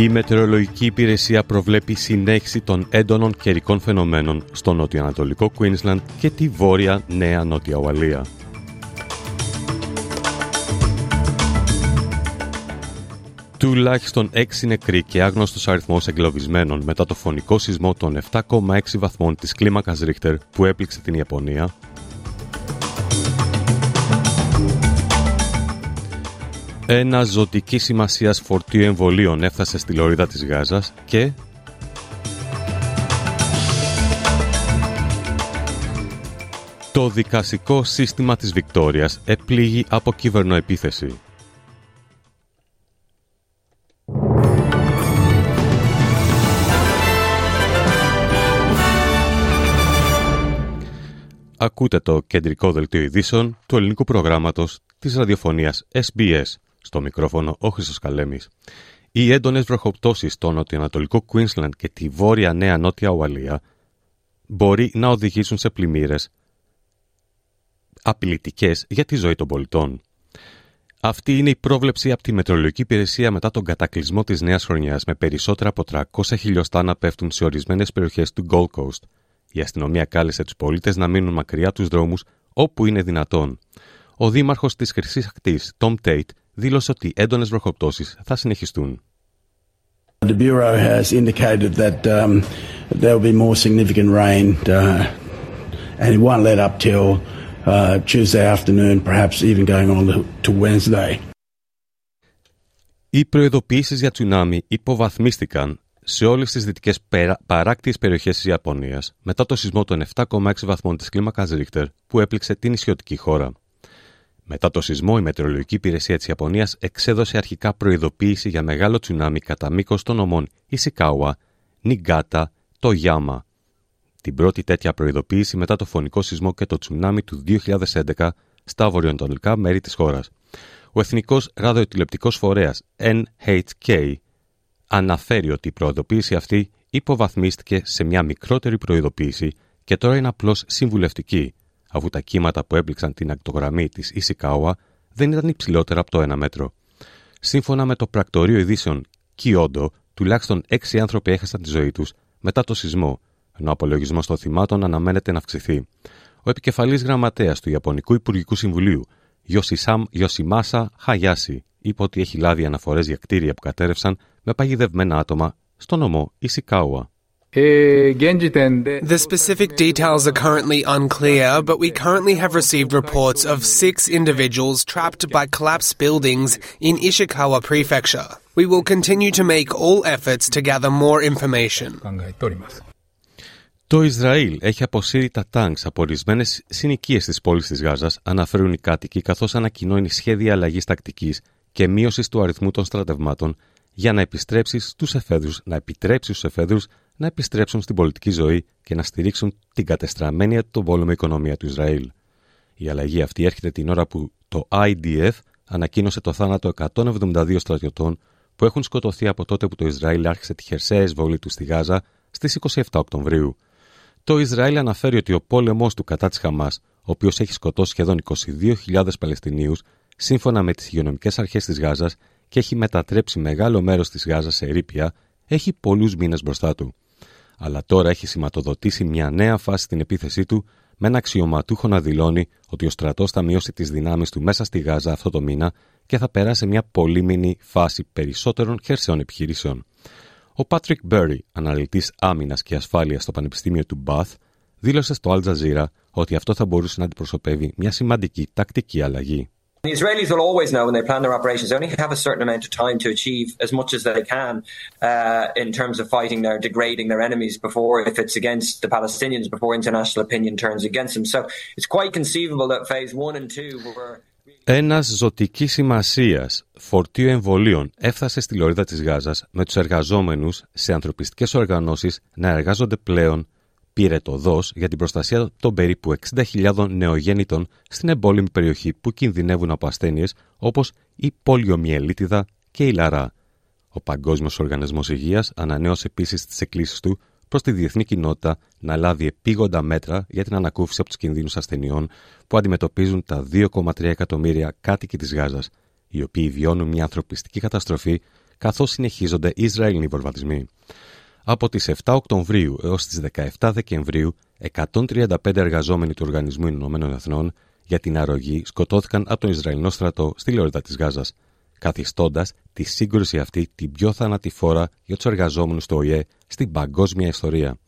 Η Μετεωρολογική Υπηρεσία προβλέπει συνέχιση των έντονων καιρικών φαινομένων στο νοτιοανατολικό Queensland και τη βόρεια Νέα Νότια Ουαλία. Τουλάχιστον 6 νεκροί και άγνωστος αριθμός εγκλωβισμένων μετά το φωνικό σεισμό των 7,6 βαθμών της κλίμακας Ρίχτερ που έπληξε την Ιαπωνία Ένα ζωτική σημασίας φορτίο εμβολίων έφτασε στη λωρίδα της Γάζας και το δικαστικό σύστημα της Βικτόριας επλήγει από κυβερνοεπίθεση. Ακούτε το κεντρικό δελτίο ειδήσεων του ελληνικού προγράμματος της ραδιοφωνίας SBS στο μικρόφωνο ο Χρήστος Καλέμης. Οι έντονες βροχοπτώσεις στο νοτιοανατολικό Queensland και τη βόρεια νέα νότια Ουαλία μπορεί να οδηγήσουν σε πλημμύρες απειλητικές για τη ζωή των πολιτών. Αυτή είναι η πρόβλεψη από τη Μετρολογική Υπηρεσία μετά τον κατακλυσμό της νέας χρονιάς με περισσότερα από 300 χιλιοστά να πέφτουν σε ορισμένες περιοχές του Gold Coast. Η αστυνομία κάλεσε τους πολίτες να μείνουν μακριά τους δρόμους όπου είναι δυνατόν. Ο δήμαρχος της Χρυσής Ακτής, Tom Tate, δήλωσε ότι έντονες βροχοπτώσεις θα συνεχιστούν. The Bureau has indicated that um, there will be more significant rain uh, and it won't let up till uh, Tuesday afternoon, perhaps even going on to Wednesday. Οι προειδοποιήσεις για τσουνάμι υποβαθμίστηκαν σε όλες τις δυτικές παράκτιες περιοχές της Ιαπωνίας μετά το σεισμό των 7,6 βαθμών της κλίμακας Ρίχτερ που έπληξε την νησιωτική χώρα. Μετά το σεισμό, η Μετεωρολογική Υπηρεσία της Ιαπωνίας εξέδωσε αρχικά προειδοποίηση για μεγάλο τσουνάμι κατά μήκος των ομών Ισικάουα, Νιγκάτα, το Γιάμα. Την πρώτη τέτοια προειδοποίηση μετά το φωνικό σεισμό και το τσουνάμι του 2011 στα βορειοανατολικά μέρη της χώρας. Ο Εθνικός Ραδιοτηλεπτικός Φορέας NHK αναφέρει ότι η προειδοποίηση αυτή υποβαθμίστηκε σε μια μικρότερη προειδοποίηση και τώρα είναι απλώς συμβουλευτική, αφού τα κύματα που έπληξαν την ακτογραμμή της Ισικάουα δεν ήταν υψηλότερα από το 1 μέτρο. Σύμφωνα με το πρακτορείο ειδήσεων Κιόντο, τουλάχιστον 6 άνθρωποι έχασαν τη ζωή τους μετά το σεισμό, ενώ ο απολογισμός των θυμάτων αναμένεται να αυξηθεί. Ο επικεφαλής γραμματέας του Ιαπωνικού Υπουργικού Συμβουλίου, Ιωσισάμ Ιωσιμάσα Χαγιάση, είπε ότι έχει λάβει αναφορές για κτίρια που κατέρευσαν με παγιδευμένα άτομα στο νομό Ισικάουα. The specific details are currently unclear, but we currently have received reports of six individuals trapped by collapsed buildings in Ishikawa Prefecture. We will continue to make all efforts to gather more information. Το Ισραήλ έχει αποσύρει τα τάγκς από ορισμένες συνοικίες της πόλης της Γάζας, αναφέρουν οι κάτοικοι, καθώς ανακοινώνει σχέδια αλλαγής τακτικής και μείωσης του αριθμού των στρατευμάτων για να επιστρέψεις στους εφέδρους, να επιτρέψεις στους εφέδρους να επιστρέψουν στην πολιτική ζωή και να στηρίξουν την κατεστραμμένη από τον πόλεμο οικονομία του Ισραήλ. Η αλλαγή αυτή έρχεται την ώρα που το IDF ανακοίνωσε το θάνατο 172 στρατιωτών που έχουν σκοτωθεί από τότε που το Ισραήλ άρχισε τη χερσαία εισβολή τους στη Γάζα στις 27 Οκτωβρίου. Το Ισραήλ αναφέρει ότι ο πόλεμός του κατά της Χαμάς, ο οποίος έχει σκοτώσει σχεδόν 22.000 Παλαιστινίους, σύμφωνα με τις υγειονομικές αρχές της Γάζας, και έχει μετατρέψει μεγάλο μέρος της Γάζας σε ερήπια, έχει πολλούς μήνες μπροστά του. Αλλά τώρα έχει σηματοδοτήσει μια νέα φάση στην επίθεσή του, με ένα αξιωματούχο να δηλώνει ότι ο στρατός θα μειώσει τις δυνάμεις του μέσα στη Γάζα αυτό το μήνα και θα περάσει μια πολύμηνη φάση περισσότερων χερσαίων επιχειρήσεων. Ο Πάτρικ Μπέρι, αναλυτής άμυνας και ασφάλειας στο Πανεπιστήμιο του Μπαθ, δήλωσε στο Al Jazeera ότι αυτό θα μπορούσε να αντιπροσωπεύει μια σημαντική τακτική αλλαγή. The Israelis will always know when they plan their operations, they only have a certain amount of time to achieve as much as they can uh, in terms of fighting their, degrading their enemies before, if it's against the Palestinians, before international opinion turns against them. So it's quite conceivable that phase one and two were. Ένα ζωτική σημασία φορτίο εμβολίων έφτασε στη λωρίδα τη Γάζα με του εργαζόμενου σε ανθρωπιστικέ οργανώσει να εργάζονται πλέον πήρε το δός για την προστασία των περίπου 60.000 νεογέννητων στην εμπόλεμη περιοχή που κινδυνεύουν από ασθένειες όπως η πολιομιελίτιδα και η λαρά. Ο Παγκόσμιος Οργανισμός Υγείας ανανέωσε επίσης τις εκκλήσεις του προς τη διεθνή κοινότητα να λάβει επίγοντα μέτρα για την ανακούφιση από τους κινδύνους ασθενειών που αντιμετωπίζουν τα 2,3 εκατομμύρια κάτοικοι της Γάζας, οι οποίοι βιώνουν μια ανθρωπιστική καταστροφή καθώς συνεχίζονται οι Ισραηλινοί βορβατισμοί. Από τις 7 Οκτωβρίου έως τις 17 Δεκεμβρίου, 135 εργαζόμενοι του Οργανισμού Ηνωμένων Εθνών για την αρρωγή σκοτώθηκαν από τον Ισραηλινό στρατό στη λεωρίδα της Γάζας, καθιστώντας τη σύγκρουση αυτή την πιο θανατηφόρα για τους εργαζόμενους του ΟΗΕ στην παγκόσμια ιστορία.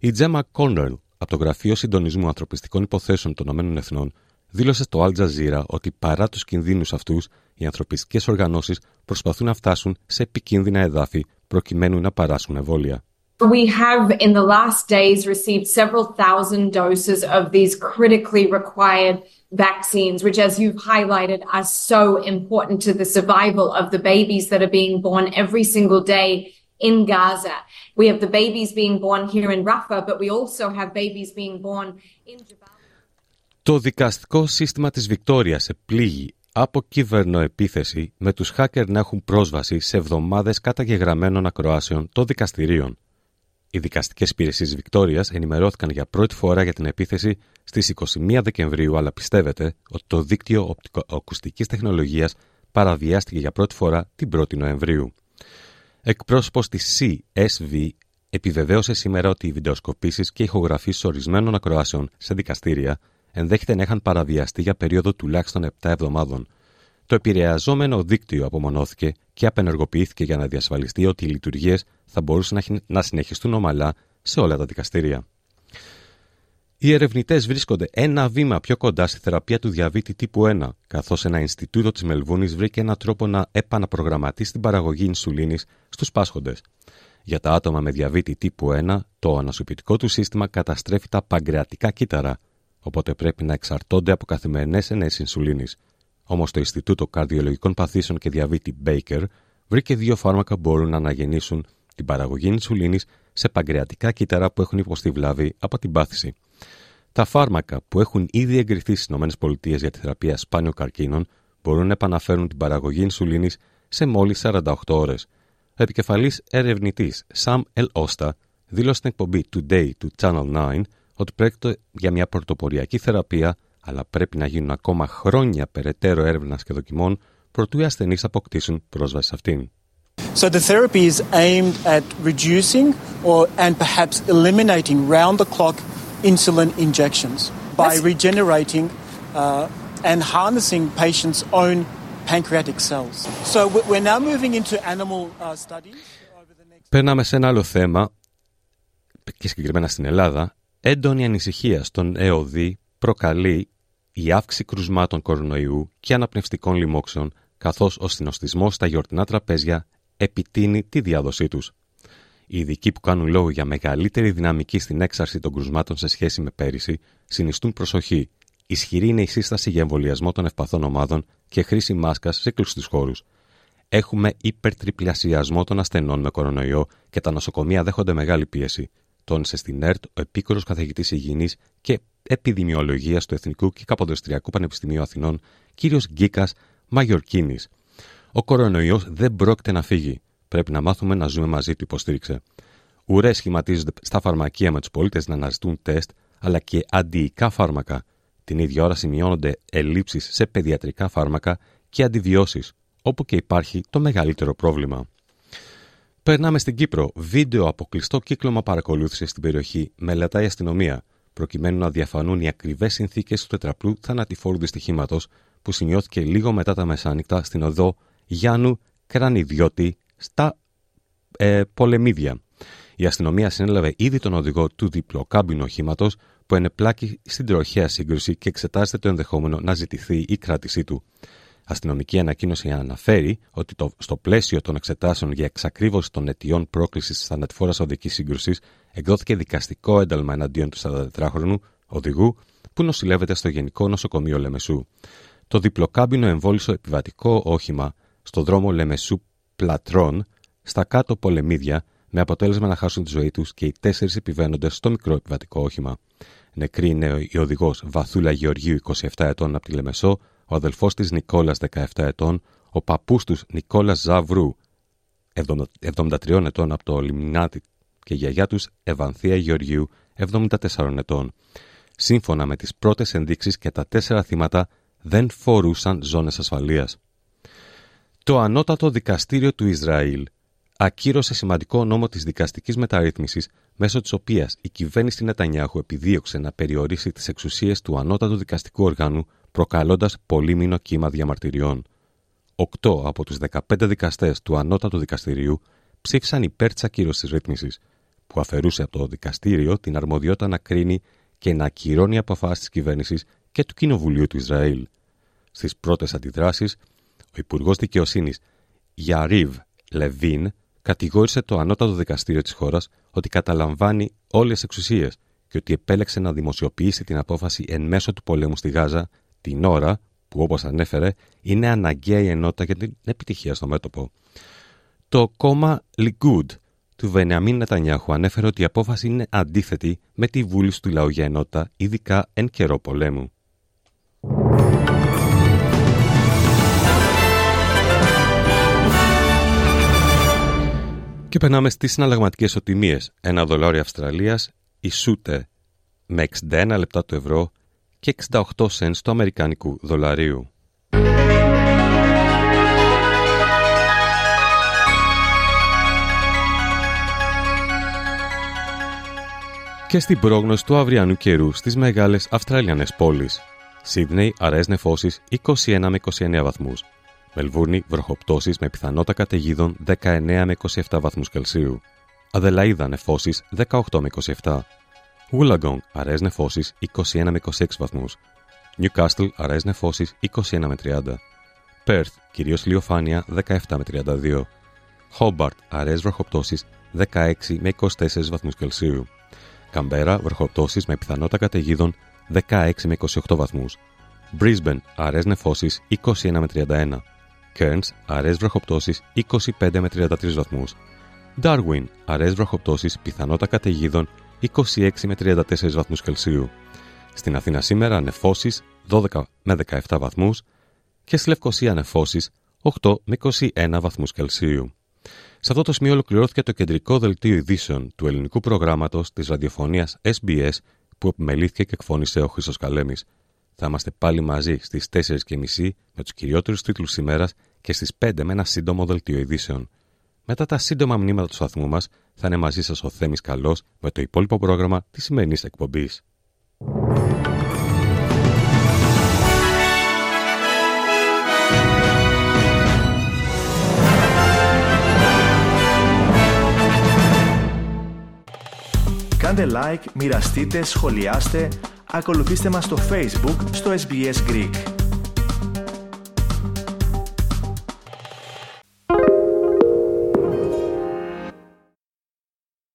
Η Τζέμα Κόνερλ από το Γραφείο Συντονισμού Ανθρωπιστικών Υποθέσεων των Ηνωμένων Εθνών δήλωσε στο Al Jazeera ότι παρά τους κινδύνους αυτούς, οι ανθρωπιστικές οργανώσεις προσπαθούν να φτάσουν σε επικίνδυνα εδάφη προκειμένου να παράσουν εμβόλια. We have in the last days received several thousand doses of these critically required vaccines, which, as you've highlighted, are so important to the survival of the babies that are being born every single day in Gaza. We have the babies being born here in Rafah, but we also have babies being born in Jabalya. Το δικαστικό σύστημα της Βικτόριας επλήγει από κυβερνοεπίθεση με τους hacker να έχουν πρόσβαση σε εβδομάδες καταγεγραμμένων ακροάσεων των δικαστηρίων. Οι δικαστικές υπηρεσίες Βικτόριας ενημερώθηκαν για πρώτη φορά για την επίθεση στις 21 Δεκεμβρίου, αλλά πιστεύετε ότι το δίκτυο οπτικοακουστικής τεχνολογίας παραβιάστηκε για πρώτη φορά την 1η Νοεμβρίου. Εκπρόσωπος της CSV επιβεβαίωσε σήμερα ότι οι βιντεοσκοπήσεις και ηχογραφήσεις ορισμένων ακροάσεων σε δικαστήρια ενδέχεται να είχαν παραβιαστεί για περίοδο τουλάχιστον 7 εβδομάδων. Το επηρεαζόμενο δίκτυο απομονώθηκε και απενεργοποιήθηκε για να διασφαλιστεί ότι οι λειτουργίες θα μπορούσαν να συνεχιστούν ομαλά σε όλα τα δικαστήρια. Οι ερευνητές βρίσκονται ένα βήμα πιο κοντά στη θεραπεία του διαβήτη τύπου 1, καθώς ένα Ινστιτούτο της Μελβούνης βρήκε έναν τρόπο να επαναπρογραμματίσει την παραγωγή ινσουλίνης στους πάσχοντες. Για τα άτομα με διαβήτη τύπου 1, το ανασωπητικό του σύστημα καταστρέφει τα παγκρεατικά κύτταρα, οπότε πρέπει να εξαρτώνται από καθημερινές ενέσεις ινσουλίνης. Όμως το Ινστιτούτο Καρδιολογικών Παθήσεων και Διαβήτη Baker βρήκε δύο φάρμακα που μπορούν να αναγεννήσουν την παραγωγή ινσουλίνης σε παγκρεατικά κύτταρα που έχουν υποστεί βλάβη από την πάθηση. Τα φάρμακα που έχουν ήδη εγκριθεί στις ΗΠΑ για τη θεραπεία σπάνιων καρκίνων μπορούν να επαναφέρουν την παραγωγή ινσουλίνης σε μόλις 48 ώρες. Ο επικεφαλής ερευνητής Sam L. Osta δήλωσε στην εκπομπή Today του Channel 9 ότι πρόκειται για μια πρωτοποριακή θεραπεία, αλλά πρέπει να γίνουν ακόμα χρόνια περαιτέρω έρευνας και δοκιμών προτού οι ασθενείς αποκτήσουν πρόσβαση σε αυτήν. So the therapy is aimed at reducing or and perhaps eliminating round the clock insulin injections by regenerating uh, and harnessing patients' own pancreatic cells. So we're now moving into animal uh, studies. Περνάμε σε ένα άλλο θέμα και συγκεκριμένα στην Ελλάδα Έντονη ανησυχία στον ΕΟΔΗ προκαλεί η αύξηση κρουσμάτων κορονοϊού και αναπνευστικών λοιμόξεων, καθώς ο συνοστισμός στα γιορτινά τραπέζια επιτείνει τη διάδοσή τους. Οι ειδικοί που κάνουν λόγο για μεγαλύτερη δυναμική στην έξαρση των κρουσμάτων σε σχέση με πέρυσι συνιστούν προσοχή. Ισχυρή είναι η σύσταση για εμβολιασμό των ευπαθών ομάδων και χρήση μάσκας σε κλειστού χώρους. Έχουμε υπερτριπλασιασμό των ασθενών με κορονοϊό και τα νοσοκομεία δέχονται μεγάλη πίεση τόνισε στην ΕΡΤ ο επίκορος καθηγητής υγιεινής και επιδημιολογίας του Εθνικού και Καποδοστριακού Πανεπιστημίου Αθηνών, κ. Γκίκας Μαγιορκίνης. Ο κορονοϊός δεν πρόκειται να φύγει. Πρέπει να μάθουμε να ζούμε μαζί του, υποστήριξε. Ουρές σχηματίζονται στα φαρμακεία με τους πολίτες να αναζητούν τεστ, αλλά και αντιϊκά φάρμακα. Την ίδια ώρα σημειώνονται ελλείψεις σε παιδιατρικά φάρμακα και αντιβιώσεις, όπου και υπάρχει το μεγαλύτερο πρόβλημα. Περνάμε στην Κύπρο. Βίντεο από κλειστό κύκλωμα παρακολούθησης στην περιοχή μελετάει η αστυνομία, προκειμένου να διαφανούν οι ακριβές συνθήκες του τετραπλού θανατηφόρου δυστυχήματος που σημειώθηκε λίγο μετά τα μεσάνυχτα στην οδό Γιάννου Κρανιδιώτη στα ε, Πολεμίδια. Η αστυνομία συνέλαβε ήδη τον οδηγό του διπλοκάμπινου οχήματος που ενεπλάκη στην τροχαία σύγκρουση και εξετάζεται το ενδεχόμενο να ζητηθεί η κράτησή του. Αστυνομική ανακοίνωση αναφέρει ότι το, στο πλαίσιο των εξετάσεων για εξακρίβωση των αιτιών πρόκλησης της θανατηφόρας οδικής σύγκρουσης εκδόθηκε δικαστικό ένταλμα εναντίον του 44χρονου οδηγού που νοσηλεύεται στο Γενικό Νοσοκομείο Λεμεσού. Το διπλοκάμπινο εμβόλυσο επιβατικό όχημα στο δρόμο Λεμεσού Πλατρών, στα κάτω πολεμίδια, με αποτέλεσμα να χάσουν τη ζωή τους και οι τέσσερις επιβαίνοντες στο μικρό επιβατικό όχημα. Νεκρή είναι η οδηγός Βαθούλα Γεωργίου, 27 ετών από τη Λεμεσό, ο αδελφός της Νικόλας, 17 ετών, ο παππούς τους Νικόλας Ζαβρού, 73 ετών από το Λιμνάτι και η γιαγιά τους Ευανθία Γεωργίου, 74 ετών. Σύμφωνα με τις πρώτες ενδείξεις και τα τέσσερα θύματα δεν φορούσαν ζώνες ασφαλείας. Το ανώτατο δικαστήριο του Ισραήλ ακύρωσε σημαντικό νόμο της δικαστικής μεταρρύθμισης, μέσω της οποίας η κυβέρνηση Νετανιάχου επιδίωξε να περιορίσει τις εξουσίες του ανώτατου δικαστικού οργάνου, προκαλώντας πολύμηνο κύμα διαμαρτυριών. Οκτώ από τους 15 δικαστές του ανώτατου δικαστηρίου ψήφισαν υπέρ της ακύρωσης της ρύθμισης, που αφαιρούσε από το δικαστήριο την αρμοδιότητα να κρίνει και να ακυρώνει αποφάσεις της κυβέρνησης και του Κοινοβουλίου του Ισραήλ. Στις πρώτες αντιδράσεις, ο Υπουργός Δικαιοσύνης Γιαρίβ Λεβίν κατηγόρησε το ανώτατο δικαστήριο της χώρας ότι καταλαμβάνει όλες τις εξουσίες και ότι επέλεξε να δημοσιοποιήσει την απόφαση εν μέσω του πολέμου στη Γάζα την ώρα που, όπως ανέφερε, είναι αναγκαία η ενότητα για την επιτυχία στο μέτωπο. Το κόμμα Likud του Βενιαμίν Νετανιάχου ανέφερε ότι η απόφαση είναι αντίθετη με τη βούληση του λαού για ενότητα, ειδικά εν καιρό πολέμου. Και περνάμε στις συναλλαγματικές οτιμίες. Ένα δολάριο Αυστραλίας ισούται με 61 λεπτά του ευρώ και 68 cents του αμερικανικού δολαρίου. Και στην πρόγνωση του αυριανού καιρού στις μεγάλες Αυστραλιανές πόλεις. Σίδνεϊ, αραιές νεφώσεις 21 με 29 βαθμούς. Μελβούρνη, βροχοπτώσεις με πιθανότητα καταιγίδων 19 με 27 βαθμούς Κελσίου. Αδελαίδα, νεφώσεις 18 με 27. Wollongong, αραιές νεφώσεις 21 με 26 βαθμούς. Newcastle, αραιές νεφώσεις 21 με 30. Perth, κυρίως λιοφάνεια 17 με 32. Hobart, αραιές βροχοπτώσεις 16 με 24 βαθμούς Κελσίου. Καμπέρα, βροχοπτώσεις με πιθανότητα καταιγίδων 16 με 28 βαθμούς. Brisbane, αραιές νεφώσεις 21 με 31. Cairns, αραιές βροχοπτώσεις 25 με 33 βαθμούς. Darwin, αραιές βροχοπτώσεις πιθανότητα καταιγίδων 26 με 34 βαθμούς Κελσίου. Στην Αθήνα σήμερα νεφώσεις 12 με 17 βαθμούς και στη Λευκοσία νεφώσεις 8 με 21 βαθμούς Κελσίου. Σε αυτό το σημείο ολοκληρώθηκε το κεντρικό δελτίο ειδήσεων του ελληνικού προγράμματος της ραδιοφωνίας SBS που επιμελήθηκε και εκφώνησε ο Χρήστος Καλέμης. Θα είμαστε πάλι μαζί στις 4.30 με τους κυριότερους τίτλους σήμερα και στις 5 με ένα σύντομο δελτίο ειδήσεων. Μετά τα σύντομα μνήματα του σταθμού μας θα είναι μαζί σας ο Θέμης Καλός με το υπόλοιπο πρόγραμμα της σημερινής εκπομπής. Κάντε like, μοιραστείτε, σχολιάστε, ακολουθήστε μας στο Facebook στο SBS Greek.